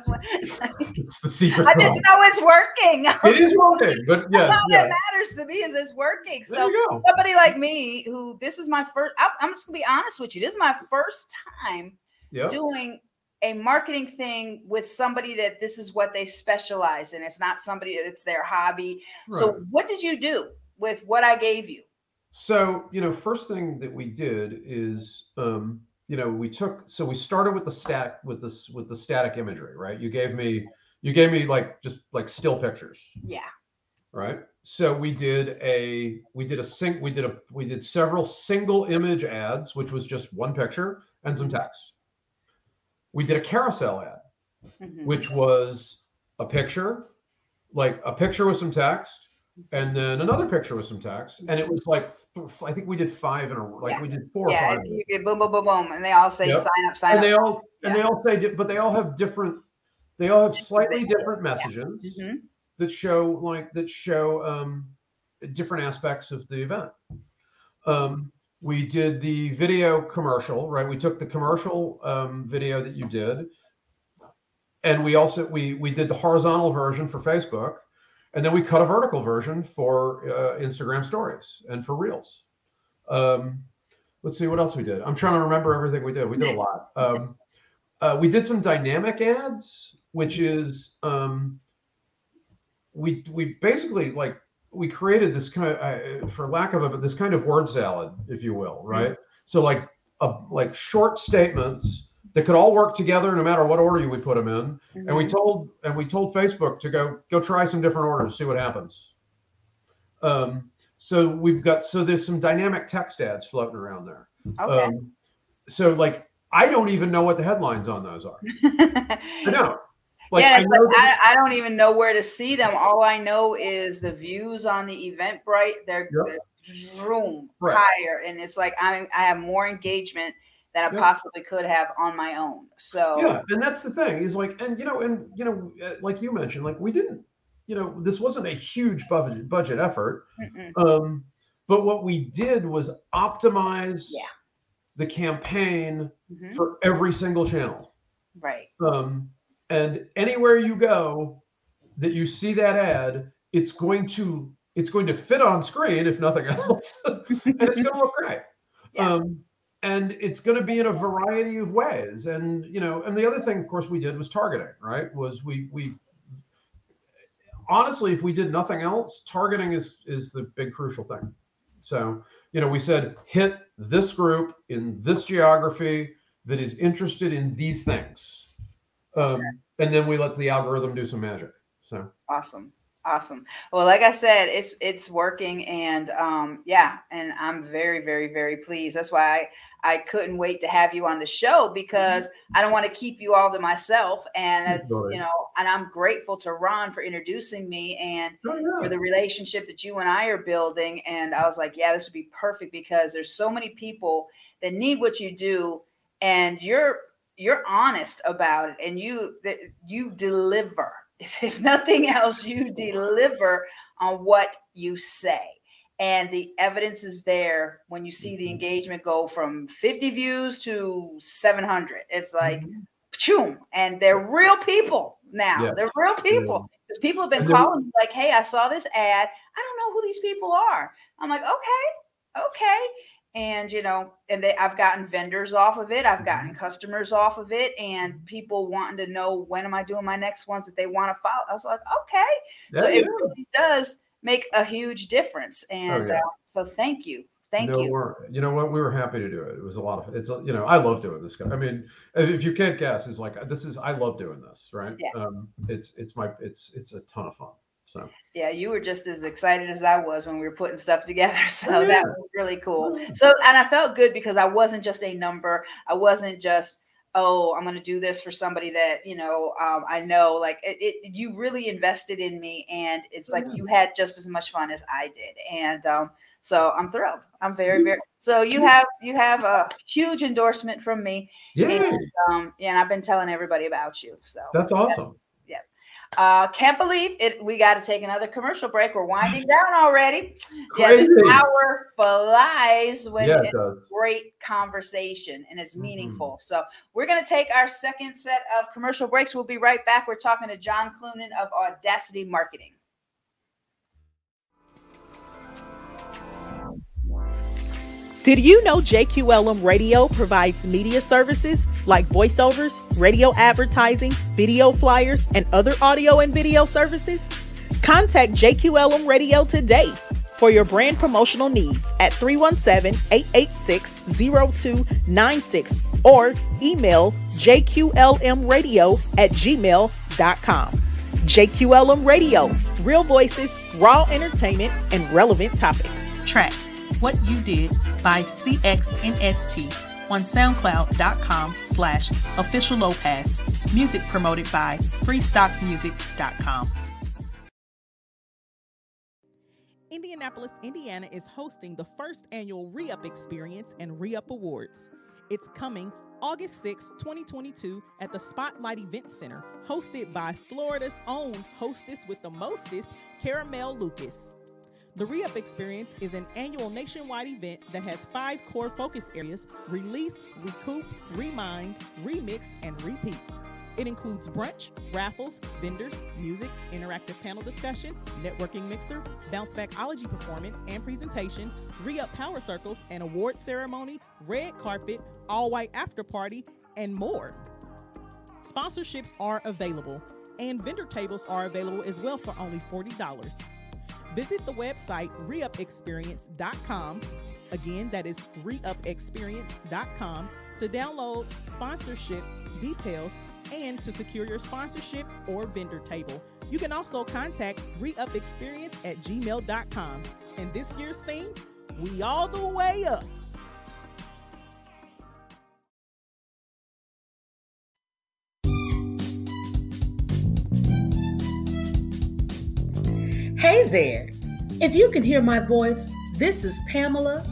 it's the secret I just know it's working. it is working but That's yeah all yeah that matters to me is it's working. So somebody like me, who this is my first, I, I'm just gonna be honest with you. This is my first time yeah doing a marketing thing with somebody that this is what they specialize in. It's not somebody that's their hobby. So what did you do with what I gave you? So, you know, first thing that we did is, um, you know, we took, so we started with the static, with this, with the static imagery, right? You gave me, you gave me like, just like still pictures, Yeah. right? So we did a, we did a sync, we did a, we did several single image ads, which was just one picture and some text. We did a carousel ad, Mhm. which was a picture, like a picture with some text, and then another picture with some text, and it was like I think we did five in a like Yeah. we did four or yeah, five, you get boom, boom, boom, boom, and they all say Yep. sign up, sign and up. they sign all up. and they all say, but they all have different, they all have slightly different messages Mhm. that show like that show um, different aspects of the event. Um, we did the video commercial, right? We took the commercial um, video that you did, and we also we we did the horizontal version for Facebook, and then we cut a vertical version for uh, Instagram Stories and for Reels. Um, let's see what else we did. I'm trying to remember everything we did. We did a lot. Um, uh, we did some dynamic ads, which is um, we we basically like we created this kind of uh, for lack of a but this kind of word salad if you will right? So like a, like short statements that could all work together no matter what order you we put them in. And we Mhm. told and we told facebook to go go try some different orders see what happens. Um so we've got so there's some dynamic text ads floating around there. Okay. um so like i don't even know what the headlines on those are. I don't like yeah, I like, that- I, I don't even know where to see them. All I know is the views on the Eventbrite. They're, Yep. they're zoom Right. higher, and it's like I'm I have more engagement than I Yep. possibly could have on my own. So yeah and that's the thing is like and you know and you know uh, like you mentioned like we didn't you know this wasn't a huge budget budget effort mm-mm. um but what we did was optimize Yeah. the campaign Mhm. for every single channel right, um and anywhere you go that you see that ad it's going to it's going to fit on screen if nothing else and it's going to look great. Yeah. um and it's going to be in a variety of ways. And you know and the other thing of course we did was targeting right? Was we we honestly if we did nothing else targeting is is the big crucial thing. So you know we said hit this group in this geography that is interested in these things um, and then we let the algorithm do some magic so awesome, awesome. Well, like I said, it's it's working, and um, yeah, and I'm very, very, very pleased. That's why I I couldn't wait to have you on the show because I don't want to keep you all to myself, and it's you know, and I'm grateful to Ron for introducing me and oh, yeah. for the relationship that you and I are building. And I was like, yeah, this would be perfect because there's so many people that need what you do, and you're you're honest about it and you that you deliver. If nothing else you deliver on what you say. And the evidence is there when you see the mm-hmm. engagement go from 50 views to 700 it's like mm-hmm. and they're real people now. Yeah. they're real people. Because yeah. people have been calling me like hey i saw this ad. I don't know who these people are. I'm like okay okay and you know and they i've gotten vendors off of it i've gotten mm-hmm. customers off of it and mm-hmm. people wanting to know when am i doing my next ones that they want to follow i was like okay so it really does make a huge difference oh, and oh, yeah. uh, so thank you thank no, you we're, you know what we were happy to do it it was a lot of it's you know i love doing this guy. i mean if you can't guess it's like this is i love doing this right yeah. um it's it's my it's it's a ton of fun so. Yeah, you were just as excited as I was when we were putting stuff together. So yeah. that was really cool. So and I felt good because I wasn't just a number. I wasn't just oh i'm going to do this for somebody that you know um, i know. Like it, it, you really invested in me and it's like you had just as much fun as i did and um, so i'm thrilled. I'm very very so you have you have a huge endorsement from me yeah and, um, yeah, and i've been telling everybody about you so that's awesome uh, can't believe it. We got to take another commercial break. We're winding down already. Yeah, this hour flies when yeah, it it's great conversation and it's mm-hmm. meaningful. Mm-hmm. So we're going to take our second set of commercial breaks. We'll be right back. We're talking to John Cloonan of Audacity Marketing. Did you know JQLM Radio provides media services like voiceovers, radio advertising, video flyers, and other audio and video services? Contact JQLM Radio today for your brand promotional needs at 317-886-0296 or email jqlmradio at gmail.com. JQLM Radio, real voices, raw entertainment, and relevant topics. Track what You Did by CXNST on SoundCloud.com slash official Lopez. Music promoted by FreestockMusic.com. Indianapolis, Indiana is hosting the first annual Re-Up Experience and Re-Up Awards. It's coming August 6, 2022 at the Spotlight Event Center, hosted by Florida's own hostess with the mostest, Caramel Lucas. The Re-Up Experience is an annual nationwide event that has five core focus areas release, recoup, remind, remix, and repeat. It includes brunch, raffles, vendors, music, interactive panel discussion, networking mixer, bounce backology performance and presentation, re-up power circles, an award ceremony, red carpet, all white after party, and more. Sponsorships are available, and vendor tables are available as well for only $40. Visit the website reupexperience.com. Again, that is reupexperience.com to download sponsorship details and to secure your sponsorship or vendor table. You can also contact reupexperience at gmail.com. And this year's theme, we all the way up. Hey there. If you can hear my voice, this is Pamela,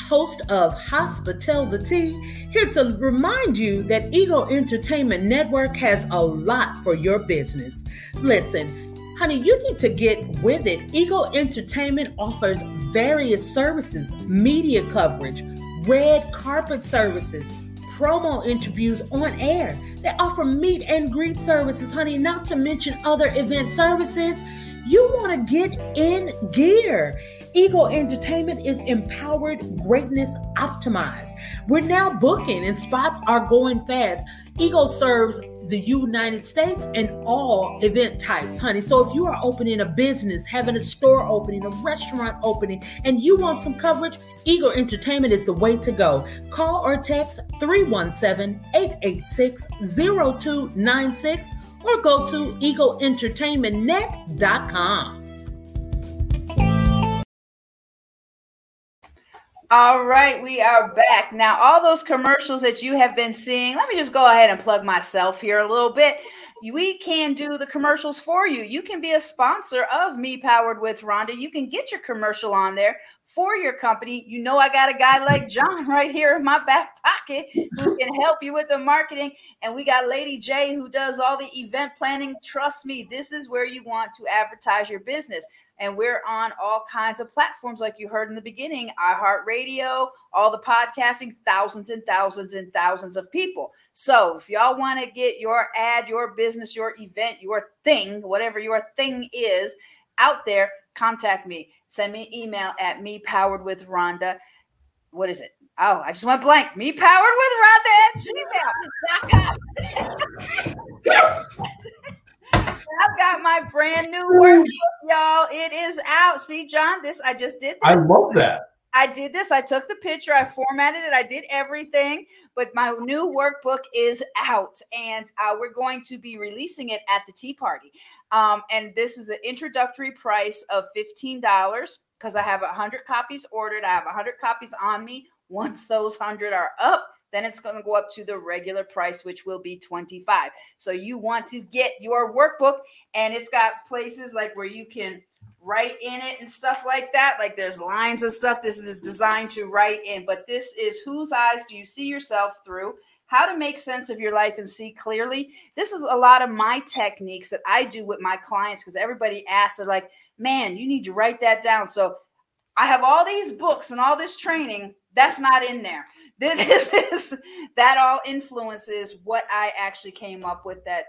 host of Hospital the Tea, here to remind you that Ego Entertainment Network has a lot for your business. Listen, honey, you need to get with it. Ego Entertainment offers various services, media coverage, red carpet services, promo interviews on air. They offer meet and greet services, honey, not to mention other event services. You want to get in gear. Ego Entertainment is empowered greatness optimized. We're now booking and spots are going fast. Ego serves the United States and all event types, honey. So if you are opening a business, having a store opening, a restaurant opening, and you want some coverage, Ego Entertainment is the way to go. Call or text 317 886 0296 or go to egoentertainmentnet.com. All right, we are back. Now, all those commercials that you have been seeing, let me just go ahead and plug myself here a little bit. we can do the commercials for you. You can be a sponsor of Me Powered with Rhonda. You can get your commercial on there for your company. You know, I got a guy like John right here in my back pocket who can help you with the marketing. And we got Lady J who does all the event planning. Trust me, this is where you want to advertise your business. And we're on all kinds of platforms, like you heard in the beginning iHeartRadio, all the podcasting, thousands and thousands and thousands of people. So if y'all want to get your ad, your business, your event, your thing, whatever your thing is out there, contact me. Send me an email at me powered with Rhonda. What is it? Oh, I just went blank. Me powered with Rhonda at gmail. I've got my brand new workbook, y'all. It is out. See, John, this I just did this. I love that. I did this. I took the picture, I formatted it, I did everything. But my new workbook is out, and uh, we're going to be releasing it at the tea party. Um, and this is an introductory price of $15 because I have 100 copies ordered. I have 100 copies on me. Once those 100 are up, then it's going to go up to the regular price which will be 25 so you want to get your workbook and it's got places like where you can write in it and stuff like that. Like there's lines and stuff this is designed to write in but this is whose eyes do you see yourself through? How to make sense of your life and see clearly. This is a lot of my techniques that i do with my clients because everybody asks they're like man you need to write that down. So i have all these books and all this training that's not in there. This is that all influences what I actually came up with that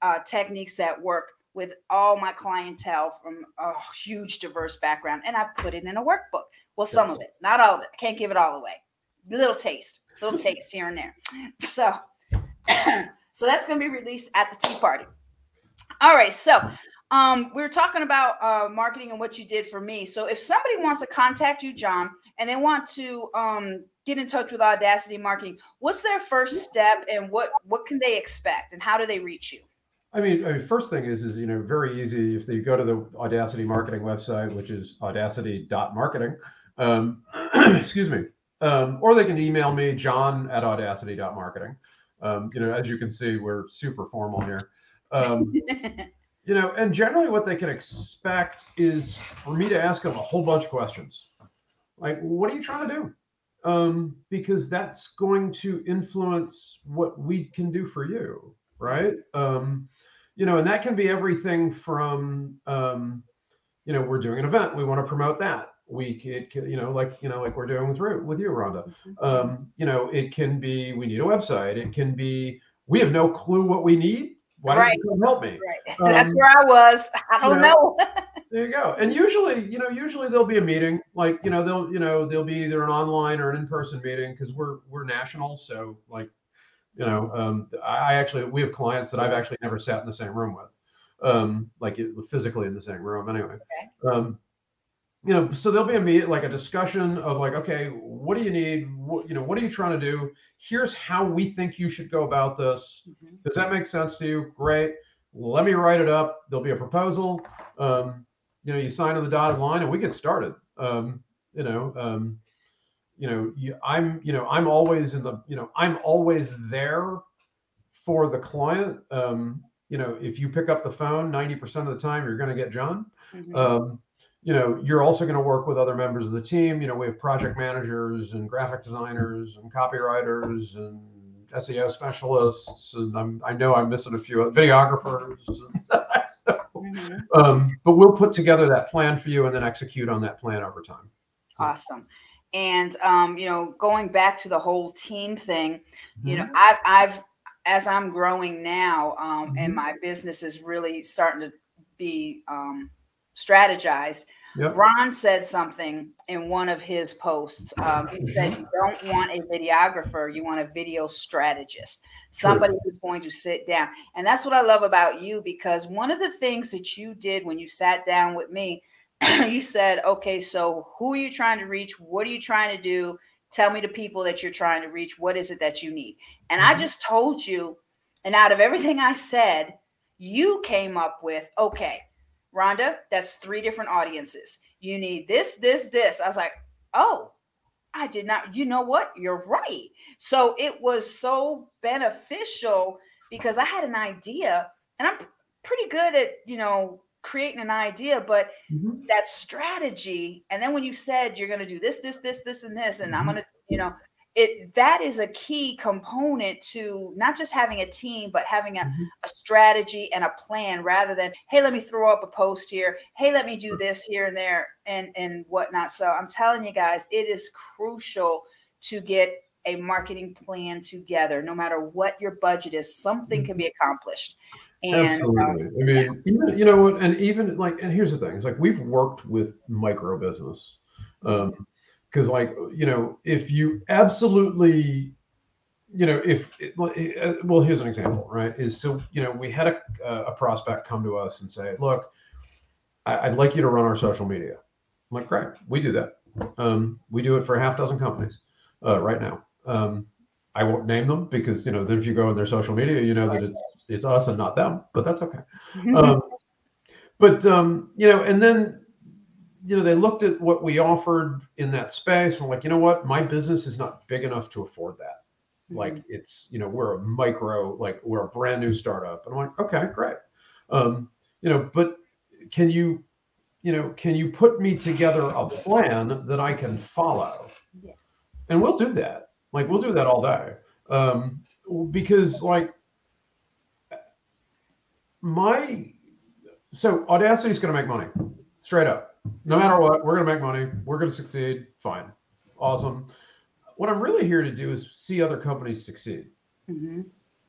uh, techniques that work with all my clientele from a huge diverse background and I put it in a workbook. Well, some of it, not all of it. I can't give it all away. Little taste, little taste here and there. So so that's going to be released at the tea party. All right, so um, we are talking about uh, marketing and what you did for me. So if somebody wants to contact you, John, and they want to um, get in touch with Audacity Marketing, what's their first step, and what what can they expect, and how do they reach you? I mean, I mean, first thing is, is you know, very easy. If they go to the Audacity Marketing website, which is audacity.marketing, um, excuse me, um, or they can email me, John at audacity.marketing. Um, you know, as you can see, we're super formal here. Um, you know, and generally what they can expect is for me to ask them a whole bunch of questions. Like, what are you trying to do? Um, because that's going to influence what we can do for you, right? Um, you know, and that can be everything from, um, you know, we're doing an event, we want to promote that. We could, you know, like you know, like we're doing with with you, Rhonda. Mm-hmm. Um, you know, it can be we need a website. It can be we have no clue what we need why don't right. you come help me? Right. Um, That's where I was. I don't you know. know. there you go. And usually, you know, usually there'll be a meeting. Like, you know, they'll, you know, they'll be either an online or an in-person meeting because we're we're national. So like, you know, um, I actually we have clients that I've actually never sat in the same room with, um, like physically in the same room. Anyway, okay. um, you know, so there'll be a meet like a discussion of like, okay, what do you need? What, you know, what are you trying to do? Here's how we think you should go about this. Mm-hmm. Does that make sense to you? Great. Let me write it up. There'll be a proposal. Um, you know, you sign on the dotted line and we get started. Um, you know, um, you know, you, I'm, you know, I'm always in the, you know, I'm always there for the client. Um, you know, if you pick up the phone 90% of the time, you're going to get John. Mm-hmm. Um, you know, you're also going to work with other members of the team. You know, we have project managers and graphic designers and copywriters and SEO specialists, and I'm, I know I'm missing a few videographers. so, mm-hmm. um, but we'll put together that plan for you and then execute on that plan over time. Awesome. And um, you know, going back to the whole team thing, mm-hmm. you know, mm-hmm. I've, I've as I'm growing now, um, mm-hmm. and my business is really starting to be um, strategized. Yep. Ron said something in one of his posts. Um, he said, You don't want a videographer, you want a video strategist, somebody True. who's going to sit down. And that's what I love about you because one of the things that you did when you sat down with me, you said, Okay, so who are you trying to reach? What are you trying to do? Tell me the people that you're trying to reach. What is it that you need? And mm-hmm. I just told you, and out of everything I said, you came up with, okay, Rhonda, that's three different audiences. You need this, this, this. I was like, oh, I did not. You know what? You're right. So it was so beneficial because I had an idea and I'm pretty good at, you know, creating an idea, but Mhm. that strategy, and then when you said you're going to do this, this, this, this, and this, and I'm Mhm. going to, you know, it that is a key component to not just having a team, but having a, Mhm. a strategy and a plan rather than, hey, let me throw up a post here, hey, let me do this here and there and and whatnot. So I'm telling you guys, it is crucial to get a marketing plan together. No matter what your budget is, something can be accomplished. And um, Absolutely. I mean, even, you know, what, and even like, and here's the thing: it's like we've worked with micro business, um, because like, you know, if you absolutely, you know, if uh, well, here's an example, right? Is so you know, we had a a prospect come to us and say, look, I, would like you to run our social media. I'm like, great, we do that. Um, we do it for a half dozen companies uh, right now. Um, I won't name them because you know, then if you go in their social media, you know that it's it's us and not them, but that's okay. Um, but um, you know, and then you know they looked at what we offered in that space. We're like, you know what, my business is not big enough to afford that. Like it's you know we're a micro, like we're a brand new startup, and I'm like, okay, great. Um, you know, but can you you know can you put me together a plan that I can follow? Yeah. And we'll do that. Like we'll do that all day. Um, because like my so audacity is going to make money straight up. No matter what we're going to make money we're going to succeed fine awesome. What i'm really here to do is see other companies succeed. Mhm.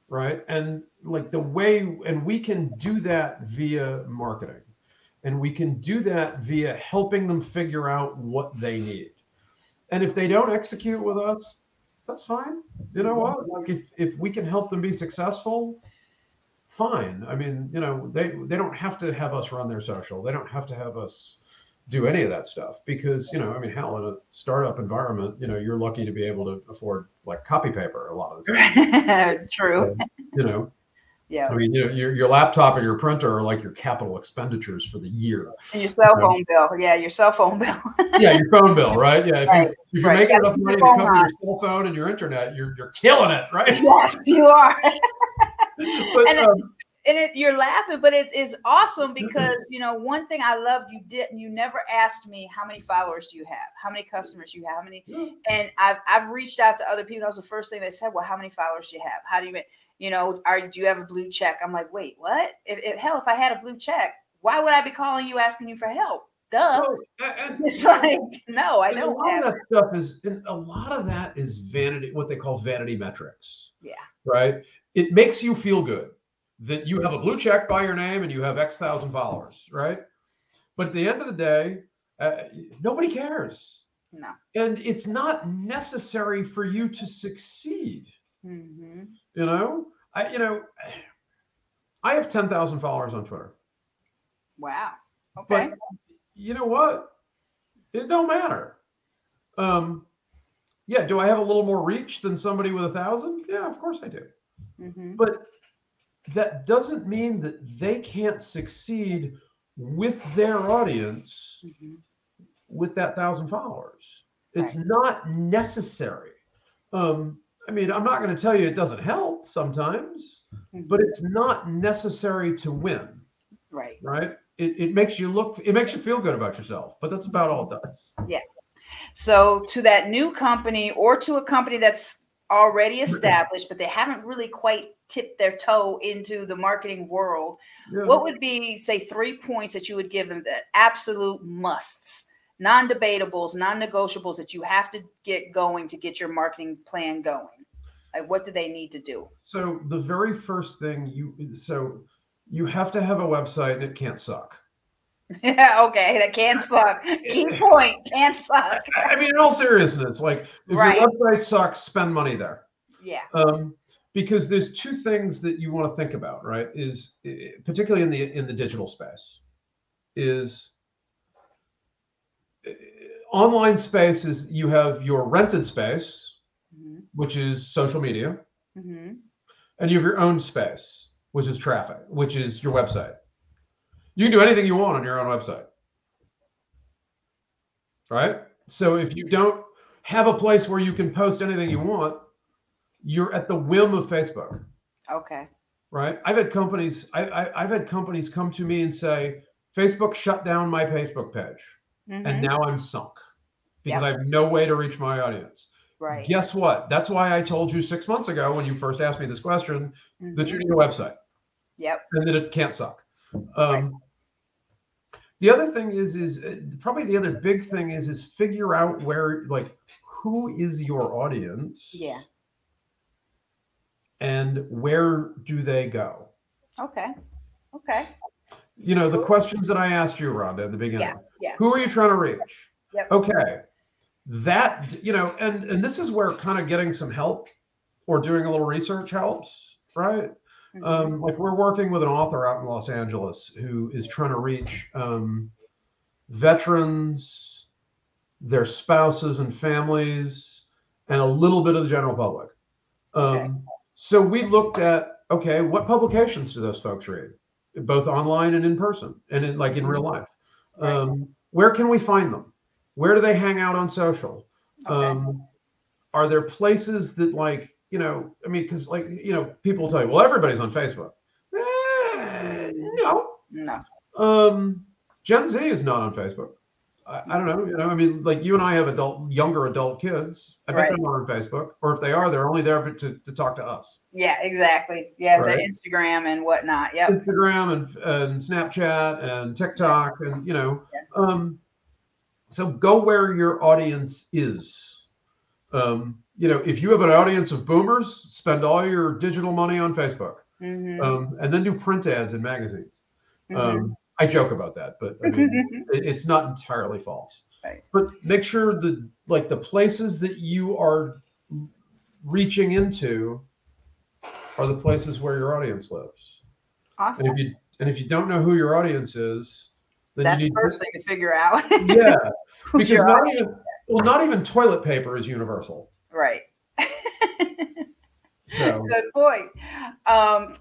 right? And like the way and we can do that via marketing. And we can do that via helping them figure out what they need. And if they don't execute with us that's fine. You know what? Like if if we can help them be successful fine i mean you know they they don't have to have us run their social they don't have to have us do any of that stuff because you know i mean hell in a startup environment you know you're lucky to be able to afford like copy paper a lot of the time True. you know Yeah. i mean you know, your, your laptop and your printer are like your capital expenditures for the year And your cell phone bill. Yeah, your cell phone bill. yeah your phone bill right yeah if, Right, you, if you're right. making enough money to cover your cell phone and your internet you're, you're killing it right yes, you are. but And it- um, and it, you're laughing, but it is awesome Mm-hmm. because you know one thing I loved you didn't. You never asked me how many followers do you have, how many customers you have, how many. And I've I've reached out to other people. That was the first thing they said. Well, how many followers do you have? How do you make? You know, are do you have a blue check? I'm like, wait, what? If, if hell, if I had a blue check, why would I be calling you asking you for help? Duh. and- It's like no, I And a don't lot have. of that stuff is and a lot of that is vanity what they call vanity metrics Yeah. right it makes you feel good that you have a blue check by your name and you have x thousand followers right but at the end of the day uh, nobody cares No. and it's not necessary for you to succeed Mm-hmm. you know i you know i have 10,000 followers on twitter Wow. Okay. but you know what? It don't matter. Um, yeah, do I have a little more reach than somebody with a thousand? Yeah, of course I do. Hmm But that doesn't mean that they can't succeed with their audience hmm with that thousand followers. It's not necessary. Um, I mean, I'm not going to tell you it doesn't help sometimes, but it's not necessary to win. right. right? It, it makes you look, it makes you feel good about yourself, but that's about all it does. Yeah. So to that new company or to a company that's already established, but they haven't really quite tipped their toe into the marketing world, Yeah. what would be, say, three points that you would give them that absolute musts, non-debatables, non-negotiables that you have to get going to get your marketing plan going? Like what do they need to do? So the very first thing you, so you have to have a website and it can't suck. Yeah, okay, that can't suck. Key point, can't suck. I mean, in all seriousness, like if Right. your website sucks, spend money there. Yeah. Um, because there's two things that you want to think about, right? Is particularly in the in the digital space, is online space is you have your rented space, hmm which is social media, hmm and you have your own space, which is traffic, which is your website. You can do anything you want on your own website. Right? So if you don't have a place where you can post anything you want, you're at the whim of Facebook. Okay. right? I've had companies, I, I, I've had companies come to me and say, Facebook shut down my Facebook page, Mhm. and now I'm sunk because Yep. I have no way to reach my audience. right. Guess what? That's why I told you six months ago when you first asked me this question that Mhm. you need a website Yep. and that it can't suck. Um, The other thing is, is uh, probably the other big thing is, is figure out where, like, who is your audience? Yeah. And where do they go? Okay. Okay. You know, the questions that I asked you, Rhonda, at the beginning. yeah. Who are you trying to reach? Yep. Okay. That, you know, and and this is where kind of getting some help or doing a little research helps, right? Um, like we're working with an author out in Los Angeles who is trying to reach um, veterans, their spouses and families, and a little bit of the general public. Um, Okay. So we looked at okay, what publications do those folks read, both online and in person, and in, like in real life? Right. Um, where can we find them? Where do they hang out on social? Okay. Um, are there places that like you know? I mean, because like you know, people tell you, well, everybody's on Facebook. Eh, no, no. um, Gen Z is not on Facebook. I, I don't know. You know, I mean, like you and I have adult, younger adult kids. I bet Right. they're not on Facebook, or if they are, they're only there to, to talk to us. Yeah, exactly. Yeah, Right. the Instagram and whatnot. Yeah, Instagram and, and Snapchat and TikTok and you know, um, so go where your audience is. Um, you know, if you have an audience of boomers, spend all your digital money on Facebook, Mhm. um, and then do print ads in magazines. Mhm. Um, I joke about that, but I mean, it- it's not entirely false. Right. But make sure that like the places that you are reaching into are the places where your audience lives. And awesome. if you and if you don't know who your audience is, then That's you the first thing to figure out. yeah, because not even well, not even toilet paper is universal. Right. So Good point. Um,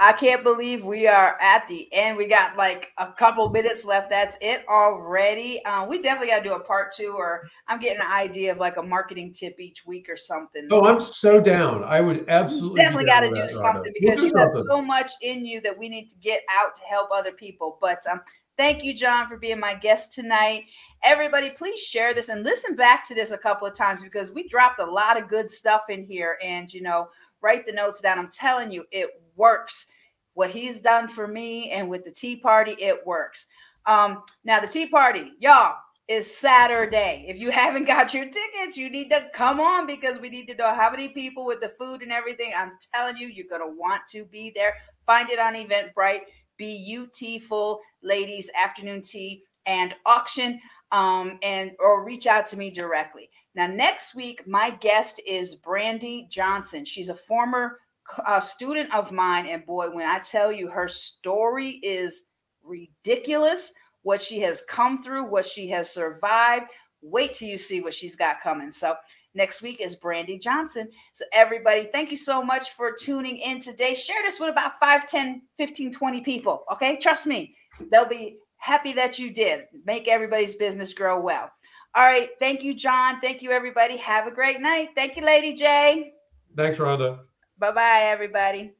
I can't believe we are at the end. We got like a couple minutes left. That's it already. Um, we definitely got to do a part two, or I'm getting an idea of like a marketing tip each week or something. oh, I'm so down. I would absolutely be definitely got to do something Rhonda. because We'll you do have so much in you that we need to get out to help other people. But um, thank you, John, for being my guest tonight. Everybody, please share this and listen back to this a couple of times because we dropped a lot of good stuff in here. And you know, write the notes down. I'm telling you, it works. What he's done for me and with the Tea Party, it works. Um, now the Tea Party, y'all, is Saturday. If you haven't got your tickets, you need to come on because we need to know how many people with the food and everything. I'm telling you, you're gonna want to be there. Find it on Eventbrite. Beautiful ladies afternoon tea and auction. Um, and or reach out to me directly. Now, next week, my guest is Brandy Johnson. She's a former uh, student of mine, and boy, when I tell you her story is ridiculous, what she has come through, what she has survived. Wait till you see what she's got coming. So, next week is Brandy Johnson. So, everybody, thank you so much for tuning in today. Share this with about 5, 10, 15, 20 people. Okay, trust me, they'll be happy that you did. Make everybody's business grow well. All right. Thank you, John. Thank you, everybody. Have a great night. Thank you, Lady J. Thanks, Rhonda. Bye bye, everybody.